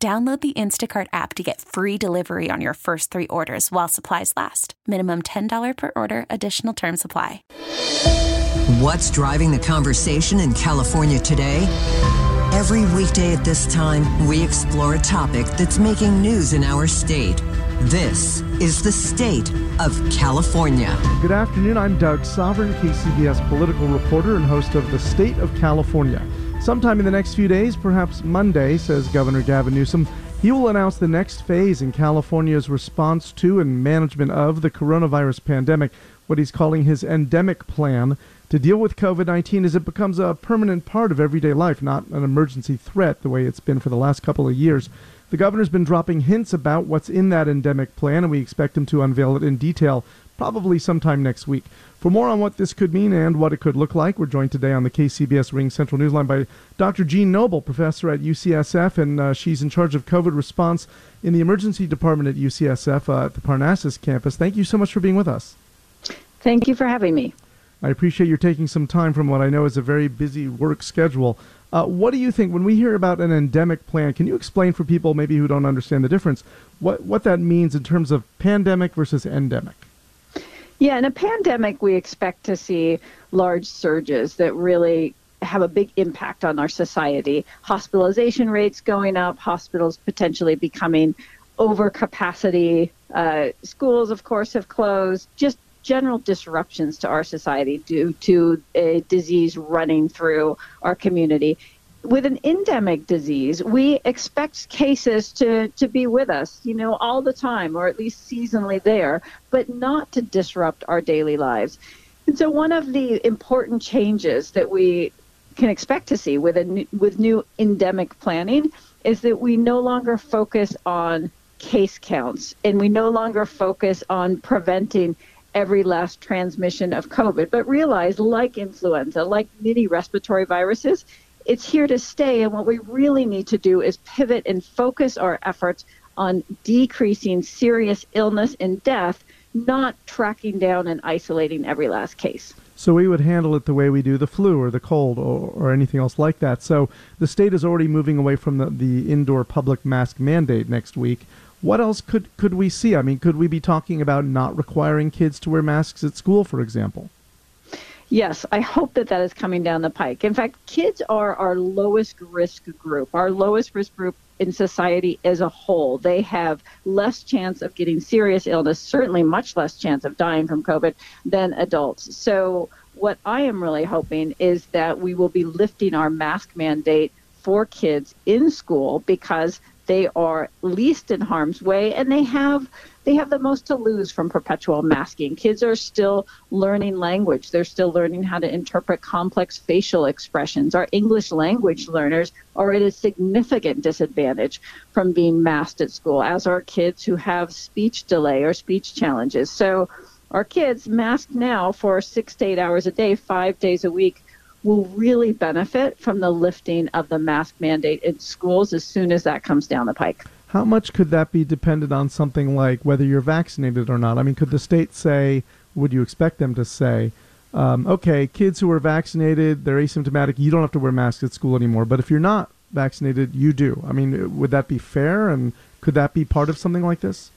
Download the Instacart app to get free delivery on your first three orders while supplies last. Minimum $10 per order, additional term supply. What's driving the conversation in California today? Every weekday at this time, we explore a topic that's making news in our state. This is the state of California. Good afternoon. I'm Doug Sovern, KCBS political reporter and host of The State of California. Sometime in the next few days, perhaps Monday, says Governor Gavin Newsom, he will announce the next phase in California's response to and management of the coronavirus pandemic, what he's calling his endemic plan to deal with COVID 19 as it becomes a permanent part of everyday life, not an emergency threat the way it's been for the last couple of years. The governor's been dropping hints about what's in that endemic plan, and we expect him to unveil it in detail probably sometime next week. For more on what this could mean and what it could look like, we're joined today on the KCBS Ring Central Newsline by Dr. Jeanne Noble, professor at UCSF, and uh, she's in charge of COVID response in the emergency department at UCSF uh, at the Parnassus campus. Thank you so much for being with us. Thank you for having me. I appreciate your taking some time from what I know is a very busy work schedule. Uh, what do you think when we hear about an endemic plan? Can you explain for people maybe who don't understand the difference what, what that means in terms of pandemic versus endemic? Yeah, in a pandemic, we expect to see large surges that really have a big impact on our society. Hospitalization rates going up, hospitals potentially becoming over capacity. Uh, schools, of course, have closed. Just general disruptions to our society due to a disease running through our community with an endemic disease, we expect cases to, to be with us, you know, all the time, or at least seasonally there, but not to disrupt our daily lives. And so, one of the important changes that we can expect to see with a new, with new endemic planning is that we no longer focus on case counts, and we no longer focus on preventing every last transmission of COVID, but realize, like influenza, like many respiratory viruses, it's here to stay. And what we really need to do is pivot and focus our efforts on decreasing serious illness and death, not tracking down and isolating every last case. So we would handle it the way we do the flu or the cold or, or anything else like that. So the state is already moving away from the, the indoor public mask mandate next week. What else could, could we see? I mean, could we be talking about not requiring kids to wear masks at school, for example? Yes, I hope that that is coming down the pike. In fact, kids are our lowest risk group, our lowest risk group in society as a whole. They have less chance of getting serious illness, certainly much less chance of dying from COVID than adults. So, what I am really hoping is that we will be lifting our mask mandate for kids in school because they are least in harm's way and they have they have the most to lose from perpetual masking. Kids are still learning language. They're still learning how to interpret complex facial expressions. Our English language learners are at a significant disadvantage from being masked at school, as are kids who have speech delay or speech challenges. So our kids masked now for six to eight hours a day, five days a week, will really benefit from the lifting of the mask mandate in schools as soon as that comes down the pike. How much could that be dependent on something like whether you're vaccinated or not? I mean, could the state say, would you expect them to say, um, okay, kids who are vaccinated, they're asymptomatic, you don't have to wear masks at school anymore. But if you're not vaccinated, you do. I mean, would that be fair? And could that be part of something like this?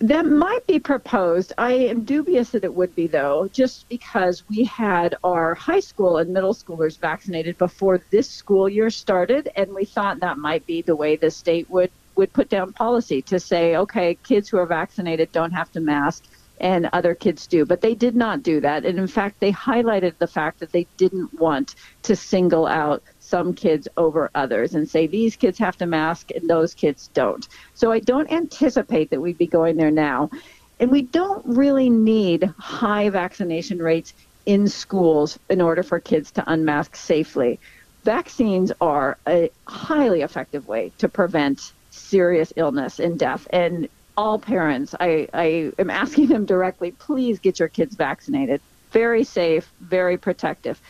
That might be proposed. I am dubious that it would be, though, just because we had our high school and middle schoolers vaccinated before this school year started, and we thought that might be the way the state would, would put down policy to say, okay, kids who are vaccinated don't have to mask and other kids do. But they did not do that. And in fact, they highlighted the fact that they didn't want to single out some kids over others and say these kids have to mask and those kids don't. So I don't anticipate that we'd be going there now. And we don't really need high vaccination rates in schools in order for kids to unmask safely. Vaccines are a highly effective way to prevent serious illness and death. And all parents, I, I am asking them directly, please get your kids vaccinated. Very safe, very protective.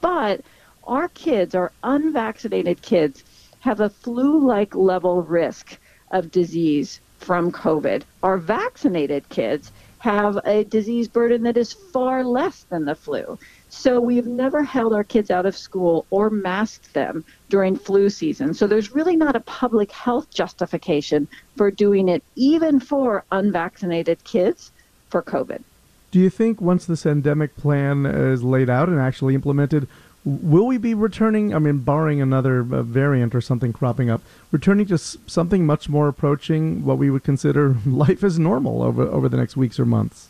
But our kids, our unvaccinated kids, have a flu like level risk of disease from COVID. Our vaccinated kids have a disease burden that is far less than the flu. So we've never held our kids out of school or masked them during flu season. So there's really not a public health justification for doing it, even for unvaccinated kids, for COVID. Do you think once this endemic plan is laid out and actually implemented, will we be returning? I mean, barring another uh, variant or something cropping up, returning to something much more approaching what we would consider life as normal over over the next weeks or months?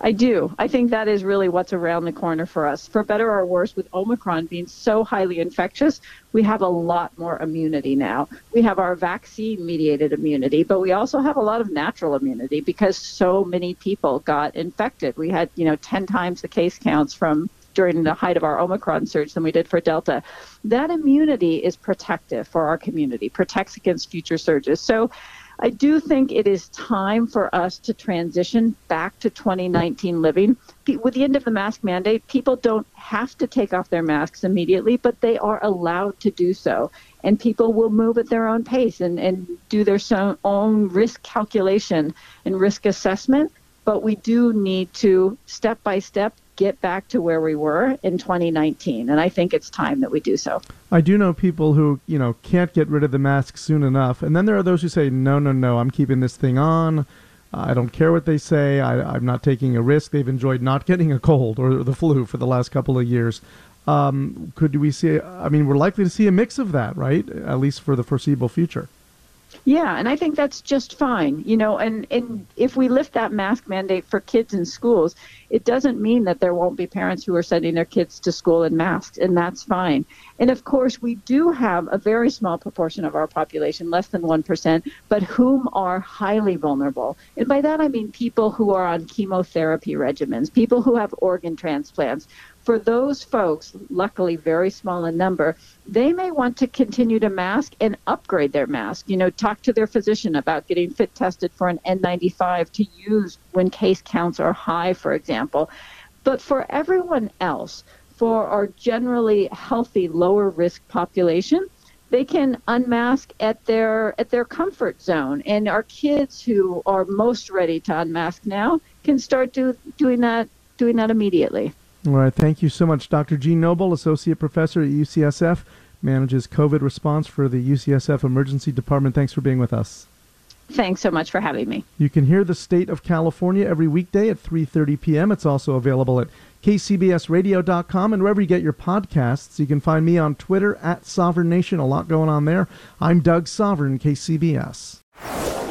I do. I think that is really what's around the corner for us. For better or worse, with Omicron being so highly infectious, we have a lot more immunity now. We have our vaccine mediated immunity, but we also have a lot of natural immunity because so many people got infected. We had, you know, 10 times the case counts from during the height of our Omicron surge than we did for Delta. That immunity is protective for our community, protects against future surges. So I do think it is time for us to transition back to 2019 living. With the end of the mask mandate, people don't have to take off their masks immediately, but they are allowed to do so. And people will move at their own pace and, and do their own risk calculation and risk assessment. But we do need to, step by step, get back to where we were in 2019 and i think it's time that we do so. I do know people who you know can't get rid of the mask soon enough and then there are those who say no no no i'm keeping this thing on. I don't care what they say. I, am not taking a risk. They've enjoyed not getting a cold or the flu for the last couple of years. Um, could we see i mean we're likely to see a mix of that right? At least for the foreseeable future yeah, and I think that's just fine. You know, and, and if we lift that mask mandate for kids in schools, it doesn't mean that there won't be parents who are sending their kids to school in masks, and that's fine. And of course, we do have a very small proportion of our population, less than 1%, but whom are highly vulnerable. And by that I mean people who are on chemotherapy regimens, people who have organ transplants, for those folks, luckily very small in number, they may want to continue to mask and upgrade their mask. You know, talk to their physician about getting fit tested for an N95 to use when case counts are high, for example. But for everyone else, for our generally healthy, lower risk population, they can unmask at their at their comfort zone. And our kids who are most ready to unmask now can start do, doing that doing that immediately. All right. Thank you so much. Dr. Jeanne Noble, Associate Professor at UCSF, manages COVID response for the UCSF Emergency Department. Thanks for being with us. Thanks so much for having me. You can hear the state of California every weekday at 3:30 p.m. It's also available at kcbsradio.com and wherever you get your podcasts. You can find me on Twitter at Sovern Nation. A lot going on there. I'm Doug Sovern, KCBS.